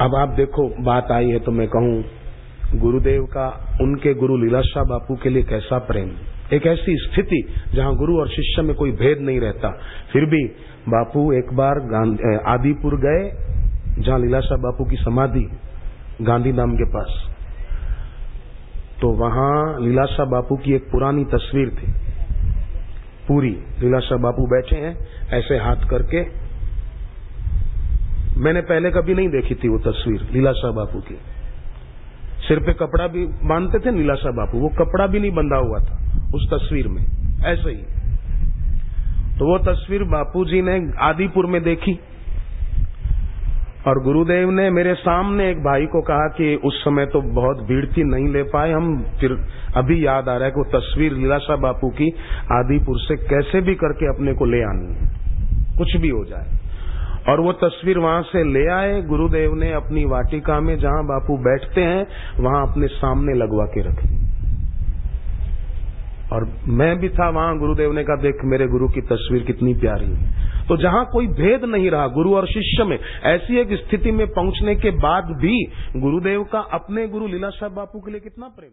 अब आप देखो, बात आई है तो मैं कहूँ, गुरुदेव का, उनके गुरु लीलाशाह बापू के लिए कैसा प्रेम? एक ऐसी स्थिति जहाँ गुरु और शिष्य में कोई भेद नहीं रहता। फिर भी बापू एक बार आदिपुर गए, जहाँ लीलाशाह बापू की समाधि, गांधी नाम के पास। तो वहाँ लीलाशाह बापू की एक पुरानी तस्वीर थी। पूरी लीलाशाह बापू बैठे हैं, ऐसे हाथ करके मैंने पहले कभी नहीं देखी थी वो तस्वीर लीलाशाह बापू की। सिर पे कपड़ा भी बांधते थे लीलाशाह बापू, वो कपड़ा भी नहीं बंधा हुआ था उस तस्वीर में, ऐसे ही। तो वो तस्वीर बापूजी ने आदिपुर में देखी और गुरुदेव ने मेरे सामने एक भाई को कहा कि उस समय तो बहुत भीड़ थी, नहीं ले पाए हम, फिर अभी याद आ रहा है कि वो तस्वीर लीलाशाह बापू की आदिपुर से कैसे भी करके अपने को ले आनी है, कुछ भी हो जाए। और वो तस्वीर वहाँ से ले आए। गुरुदेव ने अपनी वाटिका में जहाँ बापू बैठते हैं, वहाँ अपने सामने लगवा के रखी। और मैं भी था वहाँ, गुरुदेव ने कहा, देख, मेरे गुरु की तस्वीर कितनी प्यारी है। तो जहाँ कोई भेद नहीं रहा, गुरु और शिष्य में, ऐसी एक स्थिति में पहुँचने के बाद भी गुरुदेव का अपने गुरु लीला साहब बापू के लिए कितना प्रेम।